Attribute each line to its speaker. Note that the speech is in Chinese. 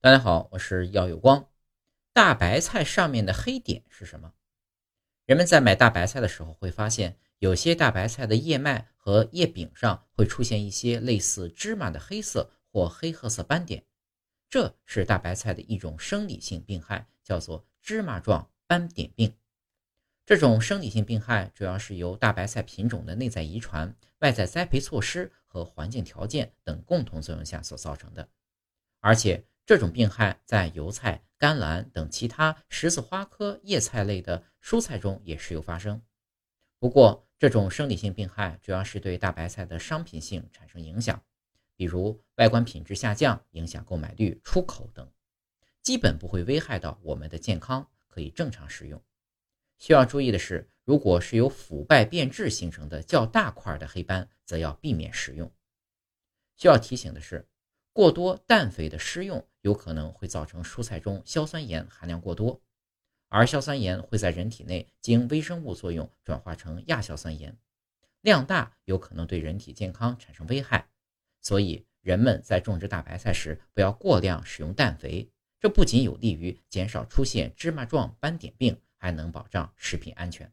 Speaker 1: 大家好，我是耀有光。大白菜上面的黑点是什么？人们在买大白菜的时候会发现，有些大白菜的叶脉和叶柄上会出现一些类似芝麻的黑色或黑褐色斑点，这是大白菜的一种生理性病害，叫做芝麻状斑点病。这种生理性病害主要是由大白菜品种的内在遗传、外在栽培措施和环境条件等共同作用下所造成的，而且。这种病害在油菜、甘蓝等其他十字花科叶菜类的蔬菜中也时有发生。不过，这种生理性病害主要是对大白菜的商品性产生影响，比如外观品质下降、影响购买率、出口等，基本不会危害到我们的健康，可以正常食用。需要注意的是，如果是由腐败变质形成的较大块的黑斑，则要避免食用。需要提醒的是。过多氮肥的施用有可能会造成蔬菜中硝酸盐含量过多，而硝酸盐会在人体内经微生物作用转化成亚硝酸盐，量大有可能对人体健康产生危害。所以，人们在种植大白菜时不要过量使用氮肥，这不仅有利于减少出现芝麻状斑点病，还能保障食品安全。